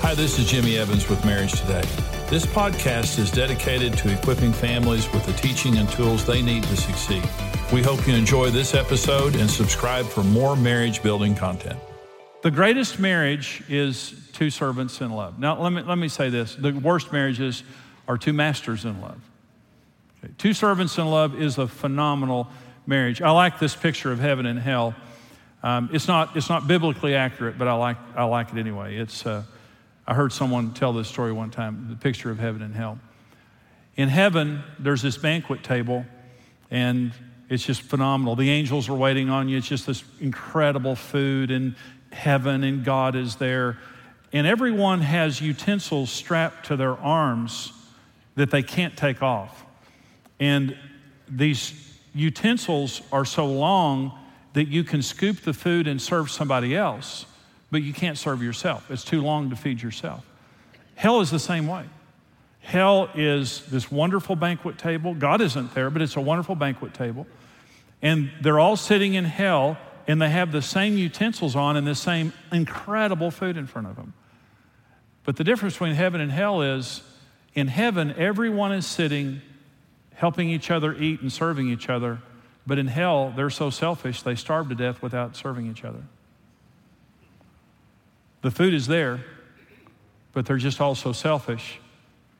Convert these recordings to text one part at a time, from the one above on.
Hi, this is Jimmy Evans with Marriage Today. This podcast is dedicated to equipping families with the teaching and tools they need to succeed. We hope you enjoy this episode and subscribe for more marriage building content. The greatest marriage is two servants in love. Now, let me, let me say this the worst marriages are two masters in love. Okay. Two servants in love is a phenomenal marriage. I like this picture of heaven and hell. Um, it's, not, it's not biblically accurate, but I like, I like it anyway. It's, uh, I heard someone tell this story one time the picture of heaven and hell. In heaven, there's this banquet table, and it's just phenomenal. The angels are waiting on you. It's just this incredible food, and heaven, and God is there. And everyone has utensils strapped to their arms that they can't take off. And these utensils are so long that you can scoop the food and serve somebody else but you can't serve yourself. It's too long to feed yourself. Hell is the same way. Hell is this wonderful banquet table. God isn't there, but it's a wonderful banquet table. And they're all sitting in hell, and they have the same utensils on and the same incredible food in front of them. But the difference between heaven and hell is in heaven, everyone is sitting, helping each other eat and serving each other. But in hell, they're so selfish, they starve to death without serving each other. The food is there, but they're just all so selfish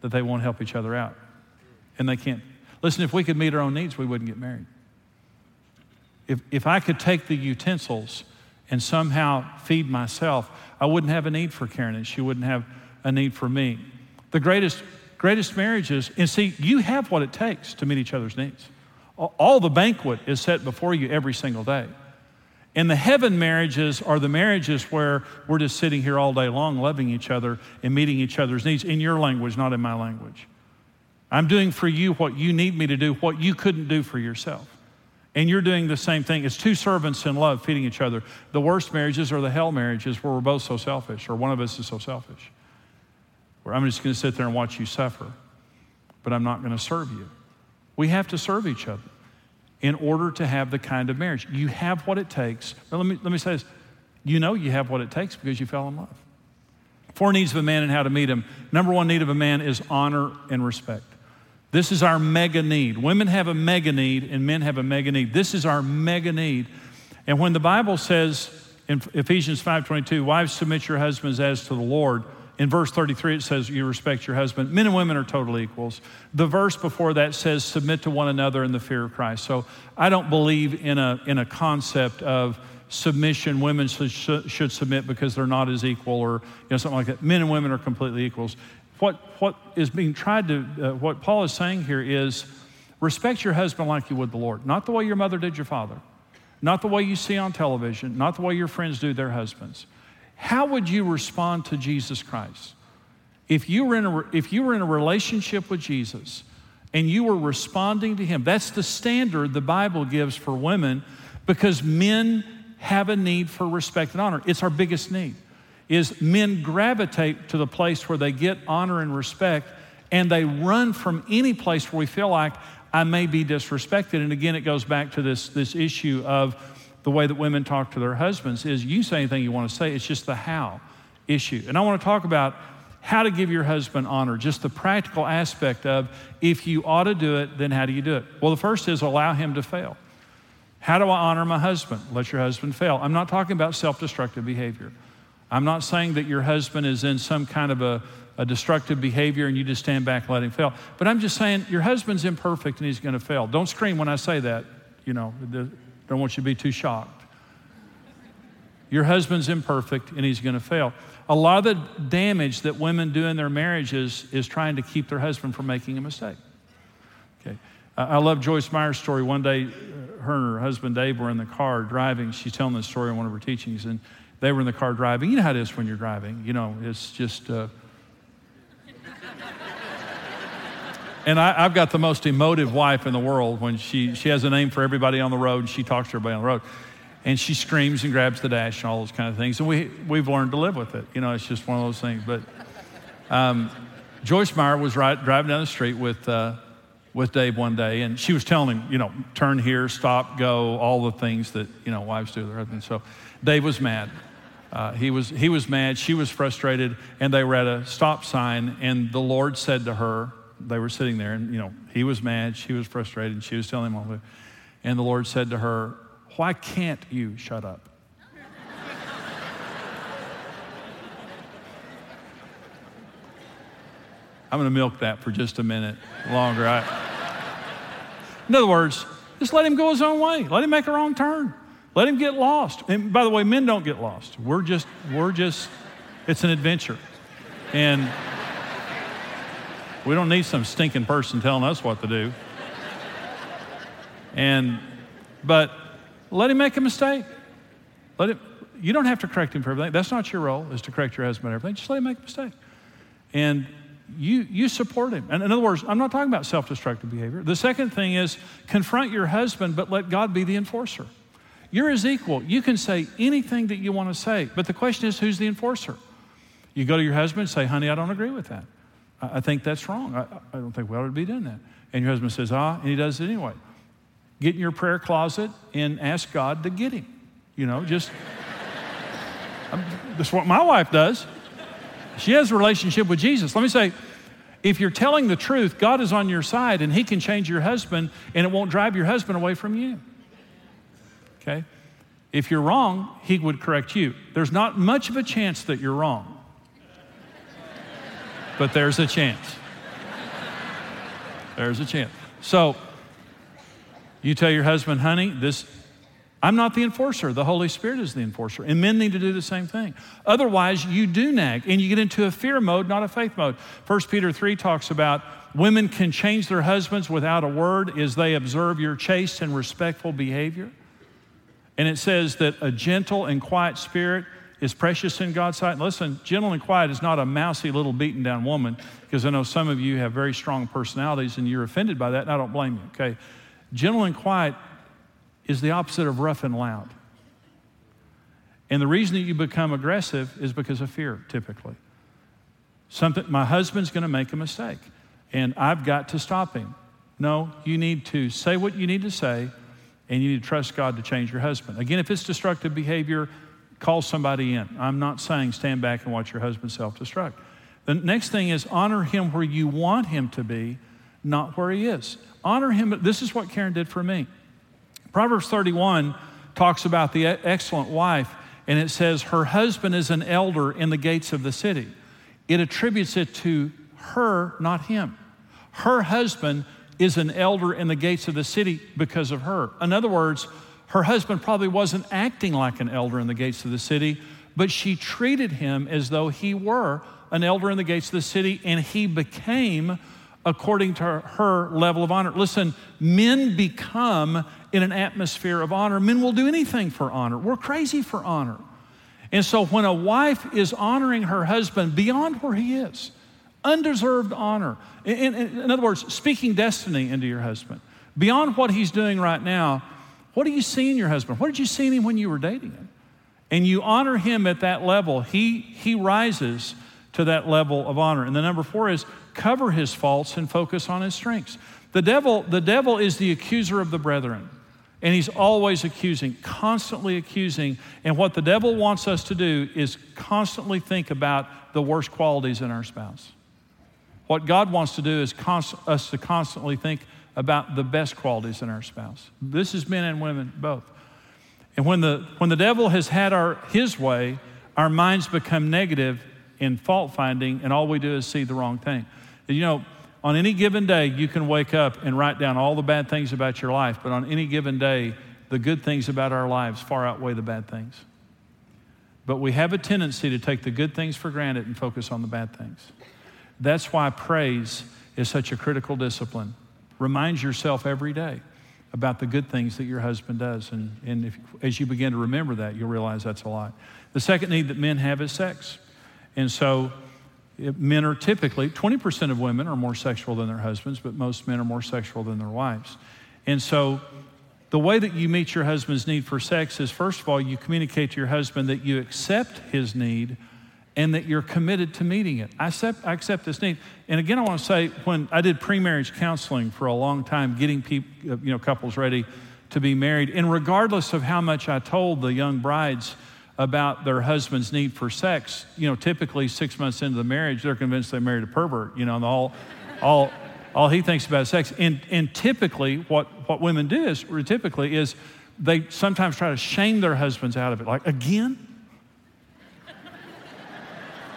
that they won't help each other out. And they can't. Listen, if we could meet our own needs, we wouldn't get married. If, if I could take the utensils and somehow feed myself, I wouldn't have a need for Karen and she wouldn't have a need for me. The greatest, greatest marriages, and see, you have what it takes to meet each other's needs. All the banquet is set before you every single day. And the heaven marriages are the marriages where we're just sitting here all day long, loving each other and meeting each other's needs in your language, not in my language. I'm doing for you what you need me to do, what you couldn't do for yourself. And you're doing the same thing. It's two servants in love feeding each other. The worst marriages are the hell marriages where we're both so selfish, or one of us is so selfish. Where I'm just going to sit there and watch you suffer, but I'm not going to serve you. We have to serve each other in order to have the kind of marriage. You have what it takes. let me, let me say this you know you have what it takes because you fell in love. Four needs of a man and how to meet him. Number one need of a man is honor and respect. This is our mega need. Women have a mega need and men have a mega need. This is our mega need. And when the Bible says in Ephesians 5:22, wives submit your husbands as to the Lord, in verse 33, it says, You respect your husband. Men and women are total equals. The verse before that says, Submit to one another in the fear of Christ. So I don't believe in a, in a concept of submission. Women should, should submit because they're not as equal or you know, something like that. Men and women are completely equals. What, what is being tried to, uh, what Paul is saying here is respect your husband like you would the Lord. Not the way your mother did your father, not the way you see on television, not the way your friends do their husbands. How would you respond to Jesus Christ? If you were in a, if you were in a relationship with Jesus and you were responding to him, that's the standard the Bible gives for women because men have a need for respect and honor. It's our biggest need. Is men gravitate to the place where they get honor and respect and they run from any place where we feel like I may be disrespected. And again, it goes back to this, this issue of the way that women talk to their husbands is you say anything you want to say, it's just the how issue. And I want to talk about how to give your husband honor, just the practical aspect of if you ought to do it, then how do you do it? Well, the first is allow him to fail. How do I honor my husband? Let your husband fail. I'm not talking about self destructive behavior. I'm not saying that your husband is in some kind of a, a destructive behavior and you just stand back and let him fail. But I'm just saying your husband's imperfect and he's going to fail. Don't scream when I say that. You know, don't want you to be too shocked. Your husband's imperfect and he's going to fail. A lot of the damage that women do in their marriages is trying to keep their husband from making a mistake. Okay. I love Joyce Meyer's story. One day, uh, her and her husband Dave were in the car driving. She's telling this story in one of her teachings. And they were in the car driving. You know how it is when you're driving. You know, it's just. Uh, and I, have got the most emotive wife in the world when she, she has a name for everybody on the road and she talks to everybody on the road. And she screams and grabs the dash and all those kind of things. And we, we've learned to live with it. You know, it's just one of those things. But um, Joyce Meyer was right, driving down the street with, uh, with Dave one day, and she was telling him, you know, turn here, stop, go, all the things that, you know, wives do to their husbands. So Dave was mad. Uh, he, was, he was mad, she was frustrated, and they were at a stop sign, and the Lord said to her, they were sitting there, and, you know, he was mad, she was frustrated, and she was telling him all the And the Lord said to her, Why can't you shut up? I'm going to milk that for just a minute longer. I, in other words, just let him go his own way. Let him make a wrong turn. Let him get lost. And by the way, men don't get lost. We're just, we're just, it's an adventure. And we don't need some stinking person telling us what to do. And, but let him make a mistake. Let him, you don't have to correct him for everything. That's not your role, is to correct your husband everything. Just let him make a mistake. And you, you support him. And in other words, I'm not talking about self destructive behavior. The second thing is confront your husband, but let God be the enforcer. You're his equal. You can say anything that you want to say, but the question is who's the enforcer? You go to your husband and say, honey, I don't agree with that. I, think that's wrong. I, I, don't think we ought to be doing that. And your husband says, ah, and he does it anyway. Get in your prayer closet and ask God to get him. You know, just, that's what my wife does. She has a relationship with Jesus. Let me say, if you're telling the truth, God is on your side and He can change your husband and it won't drive your husband away from you. Okay? If you're wrong, He would correct you. There's not much of a chance that you're wrong, but there's a chance. There's a chance. So, you tell your husband, honey, this I'm not the enforcer. The Holy Spirit is the enforcer. And men need to do the same thing. Otherwise, you do nag and you get into a fear mode, not a faith mode. 1 Peter 3 talks about women can change their husbands without a word as they observe your chaste and respectful behavior. And it says that a gentle and quiet spirit is precious in God's sight. Listen, gentle and quiet is not a mousy little beaten down woman, because I know some of you have very strong personalities and you're offended by that, and I don't blame you, okay? Gentle and quiet is the opposite of rough and loud. And the reason that you become aggressive is because of fear, typically. Something, my husband's going to make a mistake, and I've got to stop him. No, you need to say what you need to say, and you need to trust God to change your husband. Again, if it's destructive behavior, call somebody in. I'm not saying stand back and watch your husband self destruct. The next thing is honor him where you want him to be, not where he is. Honor him. This is what Karen did for me. Proverbs 31 talks about the excellent wife, and it says, Her husband is an elder in the gates of the city. It attributes it to her, not him. Her husband is an elder in the gates of the city because of her. In other words, her husband probably wasn't acting like an elder in the gates of the city, but she treated him as though he were an elder in the gates of the city, and he became according to her level of honor. Listen, men become in an atmosphere of honor. Men will do anything for honor. We're crazy for honor. And so when a wife is honoring her husband beyond where he is, undeserved honor, in, in, in, other words, speaking destiny into your husband, beyond what he's doing right now, what do you see in your husband? What did you see in him when you were dating him? And you honor him at that level, he, he rises to that level of honor. And the number four is cover his faults and focus on his strengths. The devil, the devil is the accuser of the brethren. And he's always accusing, constantly accusing. And what the devil wants us to do is constantly think about the worst qualities in our spouse. What God wants to do is const- us to constantly think about the best qualities in our spouse. This is men and women both. And when the, when the devil has had our, his way, our minds become negative in fault finding, and all we do is see the wrong thing. You know, on any given day, you can wake up and write down all the bad things about your life, but on any given day, the good things about our lives far outweigh the bad things. But we have a tendency to take the good things for granted and focus on the bad things. That's why praise is such a critical discipline. Remind yourself every day about the good things that your husband does. And, and if, as you begin to remember that, you'll realize that's a lot. The second need that men have is sex. And so men are typically, 20% of women are more sexual than their husbands, but most men are more sexual than their wives. And so the way that you meet your husband's need for sex is first of all, you communicate to your husband that you accept his need and that you're committed to meeting it. I accept, I accept this need. And again, I want to say when I did pre-marriage counseling for a long time, getting people, uh, you know, couples ready to be married, and regardless of how much I told the young brides about their husband's need for sex, you know, typically six months into the marriage, they're convinced they married a pervert, you know, and all, all, all he thinks about is sex. And, and typically, what, what women do is, typically, is they sometimes try to shame their husbands out of it. Like, again?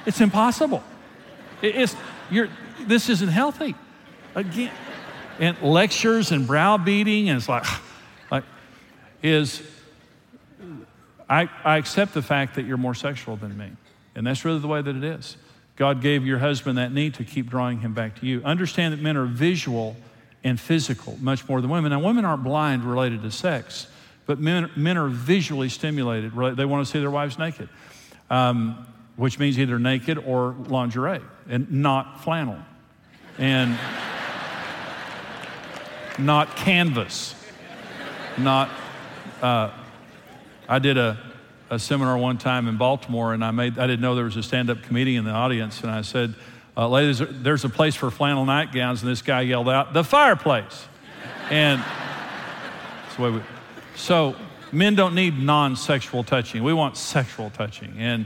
It's impossible. It's, you're, this isn't healthy. Again, and lectures and browbeating, and it's like, like is I, I accept the fact that you're more sexual than me. And that's really the way that it is. God gave your husband that need to keep drawing him back to you. Understand that men are visual and physical much more than women. Now, women aren't blind related to sex, but men, men are visually stimulated. They want to see their wives naked. Um, which means either naked or lingerie and not flannel and not canvas, not. Uh, I did a, a seminar one time in Baltimore, and I made I didn't know there was a stand-up comedian in the audience, and I said, uh, "Ladies, there's a place for flannel nightgowns," and this guy yelled out, "The fireplace!" and so, so men don't need non-sexual touching. We want sexual touching, and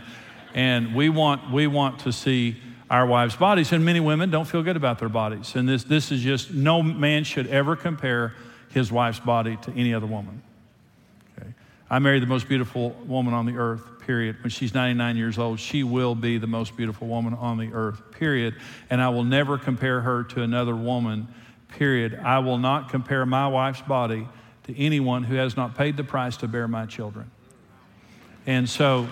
and we want, we want to see our wives' bodies. And many women don't feel good about their bodies. And this, this is just, no man should ever compare his wife's body to any other woman. Okay? I married the most beautiful woman on the earth, period. When she's 99 years old, she will be the most beautiful woman on the earth, period. And I will never compare her to another woman, period. I will not compare my wife's body to anyone who has not paid the price to bear my children. And so,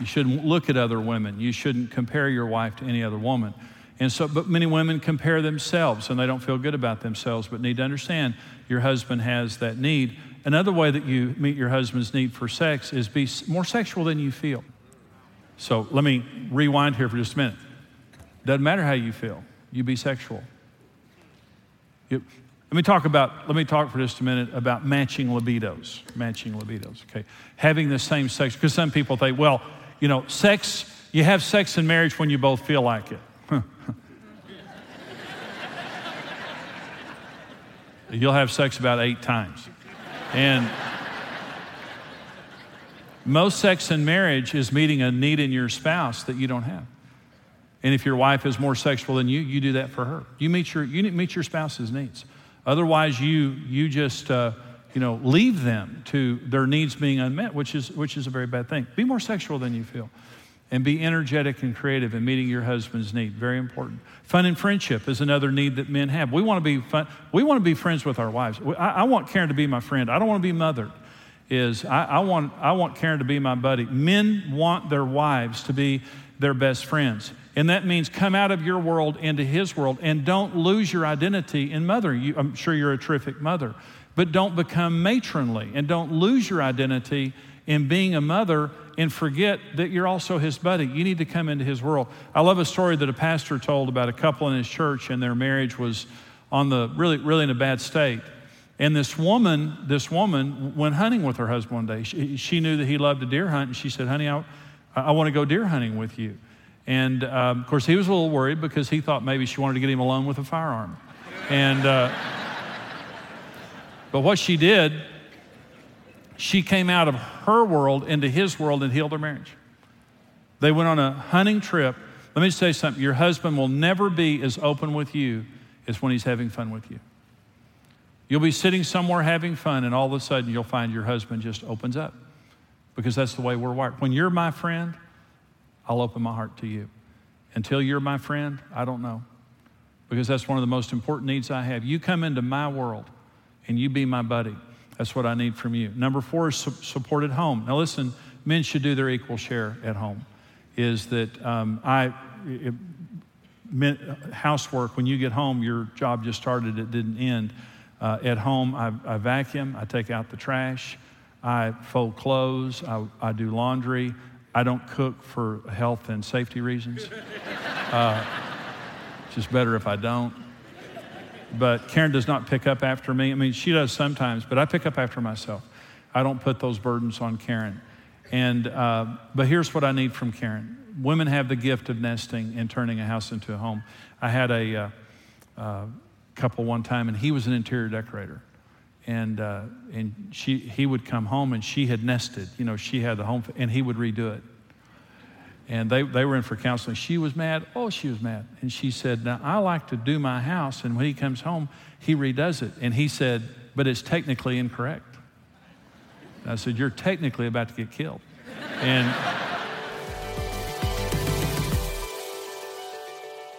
You shouldn't look at other women. You shouldn't compare your wife to any other woman. And so, but many women compare themselves and they don't feel good about themselves, but need to understand your husband has that need. Another way that you meet your husband's need for sex is be more sexual than you feel. So let me rewind here for just a minute. Doesn't matter how you feel, you be sexual. You, let me talk about, let me talk for just a minute about matching libidos. Matching libidos, okay? Having the same sex, because some people think, well, you know, sex, you have sex in marriage when you both feel like it. You'll have sex about eight times. And most sex in marriage is meeting a need in your spouse that you don't have. And if your wife is more sexual than you, you do that for her. You meet your, you meet your spouse's needs. Otherwise, you, you just, uh, you know, leave them to their needs being unmet, which is, which is a very bad thing. Be more sexual than you feel. And be energetic and creative in meeting your husband's need. Very important. Fun and friendship is another need that men have. We want to be fun. We want to be friends with our wives. I, I want Karen to be my friend. I don't want to be mothered. Is I, I, want I want Karen to be my buddy. Men want their wives to be their best friends. And that means come out of your world into his world and don't lose your identity in mother. You, I'm sure you're a terrific mother but don't become matronly and don't lose your identity in being a mother and forget that you're also his buddy. You need to come into his world. I love a story that a pastor told about a couple in his church and their marriage was on the really, really in a bad state. And this woman, this woman went hunting with her husband one day. She, she knew that he loved to deer hunt, and she said, "Honey, I, I want to go deer hunting with you." And um, of course, he was a little worried because he thought maybe she wanted to get him alone with a firearm. And uh, but what she did, she came out of her world into his world and healed their marriage. They went on a hunting trip. Let me say something your husband will never be as open with you as when he's having fun with you. You'll be sitting somewhere having fun, and all of a sudden you'll find your husband just opens up because that's the way we're wired. When you're my friend, I'll open my heart to you. Until you're my friend, I don't know because that's one of the most important needs I have. You come into my world and you be my buddy. That's what I need from you. Number four is su- support at home. Now, listen, men should do their equal share at home. Is that um, I, it, housework. When you get home, your job just started, it didn't end. Uh, at home, I, I, vacuum, I take out the trash, I fold clothes, I, I do laundry. I don't cook for health and safety reasons. Uh, it's just better if I don't. But Karen does not pick up after me. I mean, she does sometimes, but I pick up after myself. I don't put those burdens on Karen. And, uh, but here's what I need from Karen women have the gift of nesting and turning a house into a home. I had a uh, uh, couple one time, and he was an interior decorator. And, uh, and she, he would come home, and she had nested. You know, she had the home, and he would redo it. And they, they were in for counseling. She was mad. Oh, she was mad. And she said, Now, I like to do my house, and when he comes home, he redoes it. And he said, But it's technically incorrect. And I said, You're technically about to get killed. And.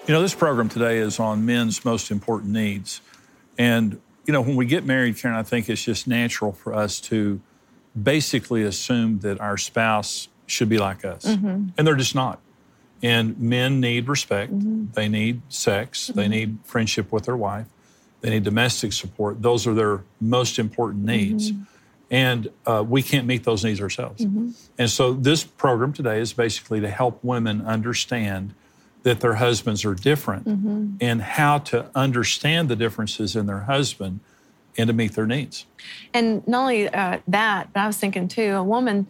You know, this program today is on men's most important needs. And, you know, when we get married, Karen, I think it's just natural for us to basically assume that our spouse should be like us. Mm-hmm. And they're just not. And men need respect, mm-hmm. they need sex, mm-hmm. they need friendship with their wife, they need domestic support. Those are their most important needs. Mm-hmm. And uh, we can't meet those needs ourselves. Mm-hmm. And so this program today is basically to help women understand that their husbands are different mm-hmm. and how to understand the differences in their husband and to meet their needs. And not only uh, that, but I was thinking too, a woman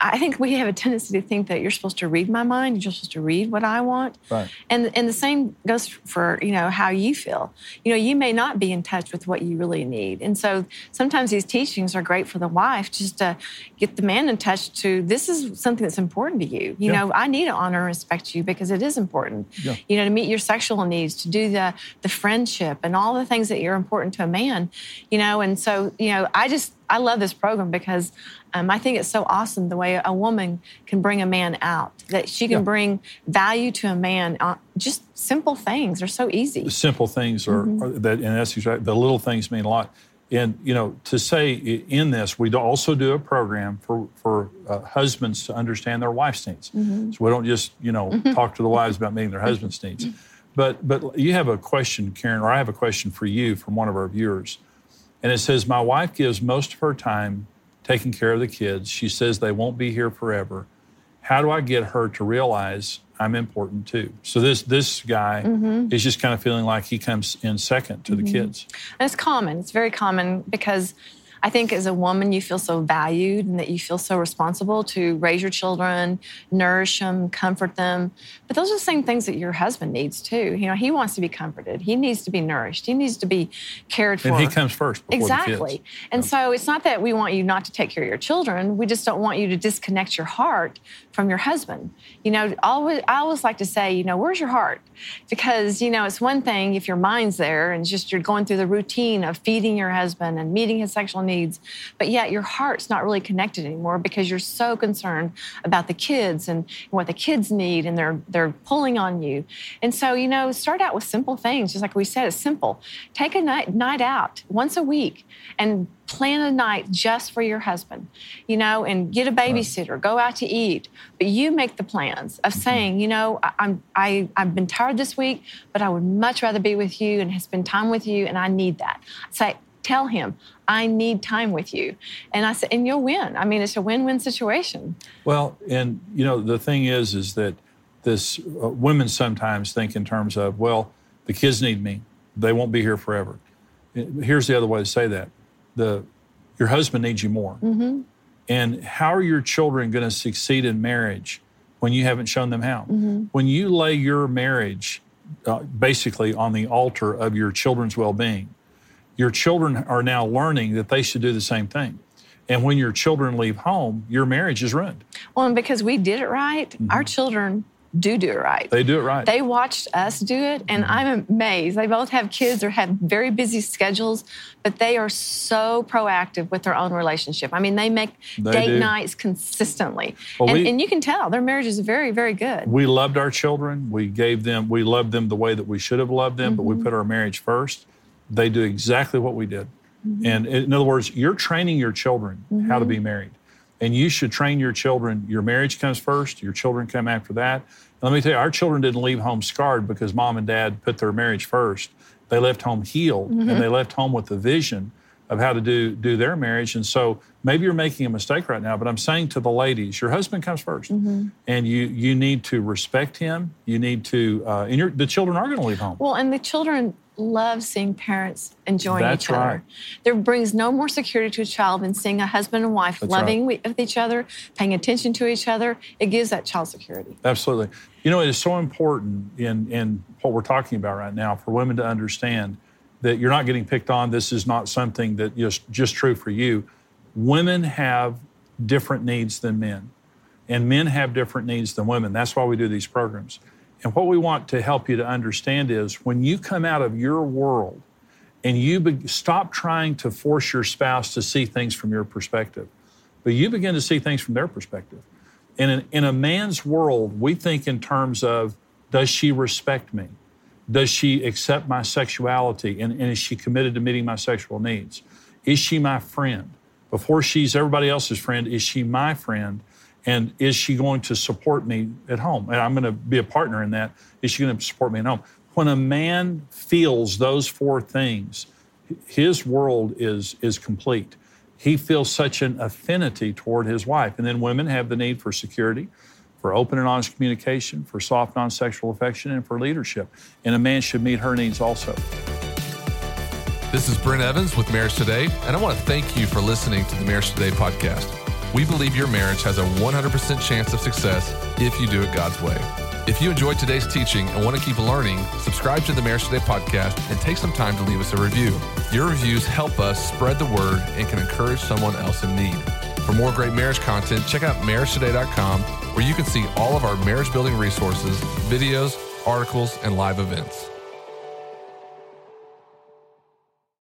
I think we have a tendency to think that you're supposed to read my mind, you're supposed to read what I want. Right. And and the same goes for, you know, how you feel. You know, you may not be in touch with what you really need. And so sometimes these teachings are great for the wife just to get the man in touch to this is something that's important to you. You yeah. know, I need to honor and respect you because it is important. Yeah. You know, to meet your sexual needs, to do the the friendship and all the things that are important to a man, you know, and so, you know, I just I love this program because um, I think it's so awesome the way a woman can bring a man out, that she can yeah. bring value to a man. Uh, just simple things are so easy. The simple things are, mm-hmm. are that, and that's exactly, the little things mean a lot. And, you know, to say in this, we also do a program for, for uh, husbands to understand their wife's needs. Mm-hmm. So we don't just, you know, mm-hmm. talk to the wives about meeting their husband's needs. But, but you have a question, Karen, or I have a question for you from one of our viewers. And it says, My wife gives most of her time taking care of the kids. She says they won't be here forever. How do I get her to realize I'm important too? So this this guy mm-hmm. is just kind of feeling like he comes in second to mm-hmm. the kids. And it's common. It's very common because I think as a woman, you feel so valued and that you feel so responsible to raise your children, nourish them, comfort them. But those are the same things that your husband needs too. You know, he wants to be comforted. He needs to be nourished. He needs to be cared for. And he comes first. exactly. And yeah. so it's not that we want you not to take care of your children. We just don't want you to disconnect your heart from your husband. You know, always, I always like to say, you know, where's your heart? Because, you know, it's one thing if your mind's there and just you're going through the routine of feeding your husband and meeting his sexual needs, but yet your heart's not really connected anymore because you're so concerned about the kids and what the kids need and they're they're pulling on you. And so, you know, start out with simple things, just like we said, it's simple. Take a night night out once a week and plan a night just for your husband, you know, and get a babysitter, go out to eat. But you make the plans of mm-hmm. saying, you know, I, I'm I I've been tired this week, but I would much rather be with you and spend time with you, and I need that. Say, tell him I need time with you. And I said, and you'll win. I mean, it's a win-win situation. Well, and you know, the thing is, is that this uh, women sometimes think in terms of, well, the kids need me. They won't be here forever. Here's the other way to say that: the your husband needs you more. Mm-hmm. And how are your children going to succeed in marriage when you haven't shown them how? Mm-hmm. When you lay your marriage uh, basically on the altar of your children's well-being, your children are now learning that they should do the same thing. And when your children leave home, your marriage is ruined. Well, and because we did it right, mm-hmm. our children do do it right. They do it right. They watched us do it, and mm-hmm. I'm amazed. They both have kids or have very busy schedules, but they are so proactive with their own relationship. I mean, they make they date do. nights consistently, well, and, we, and, you can tell their marriage is very, very good. We loved our children. We gave them, we loved them the way that we should have loved them, mm-hmm. but we mm-hmm. put our marriage first they do exactly what we did. Mm-hmm. And in other words, you're training your children how to be mm-hmm. married. And you should train your children. Your marriage comes first, your children come after that. And let me tell you, our children didn't leave home scarred because mom and dad put their marriage first. They left home healed mm-hmm. and they left home with the vision of how to do do their marriage. And so maybe you're making a mistake right now, but I'm saying to the ladies, your husband comes 1st mm-hmm. and you you need to respect him. You need to, uh, and your, the children are going to leave home. Well, and the children love seeing parents enjoying That's each other. Right. There brings no more security to a child than seeing a husband and wife That's loving right. with each other, paying attention to each other. It gives that child security. Absolutely. You know, it is so important in in what we're talking about right now for women to understand that you're not getting picked on. This is not something that is just true for you. Women have different needs than men, and men have different needs than women. That's why we do these programs. And what we want to help you to understand is when you come out of your world and you be- stop trying to force your spouse to see things from your perspective, but you begin to see things from their perspective. In, in a man's world, we think in terms of does she respect me? Does she accept my sexuality? And, and is she committed to meeting my sexual needs? Is she my friend? Before she's everybody else's friend, is she my friend? And is she going to support me at home? And I'm going to be a partner in that. Is she going to support me at home? When a man feels those four things, his world is, is complete. He feels such an affinity toward his wife. And then women have the need for security for open and honest communication, for soft, non sexual affection, and for leadership. And a man should meet her needs also. This is Brent Evans with Marriage Today, and I want to thank you for listening to the Marriage Today podcast. We believe your marriage has a 100% chance of success if you do it God's way. If you enjoyed today's teaching and want to keep learning, subscribe to the Marriage Today podcast and take some time to leave us a review. Your reviews help us spread the word and can encourage someone else in need. For more great marriage content, check out marriagetoday.com where you can see all of our marriage building resources, videos, articles, and live events.